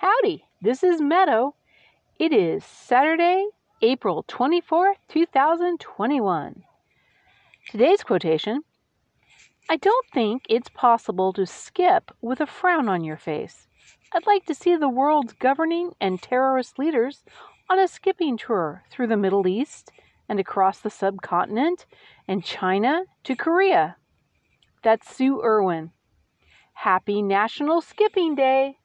Howdy, this is Meadow. It is Saturday, April twenty-four, 2021. Today's quotation I don't think it's possible to skip with a frown on your face. I'd like to see the world's governing and terrorist leaders on a skipping tour through the Middle East and across the subcontinent and China to Korea. That's Sue Irwin. Happy National Skipping Day!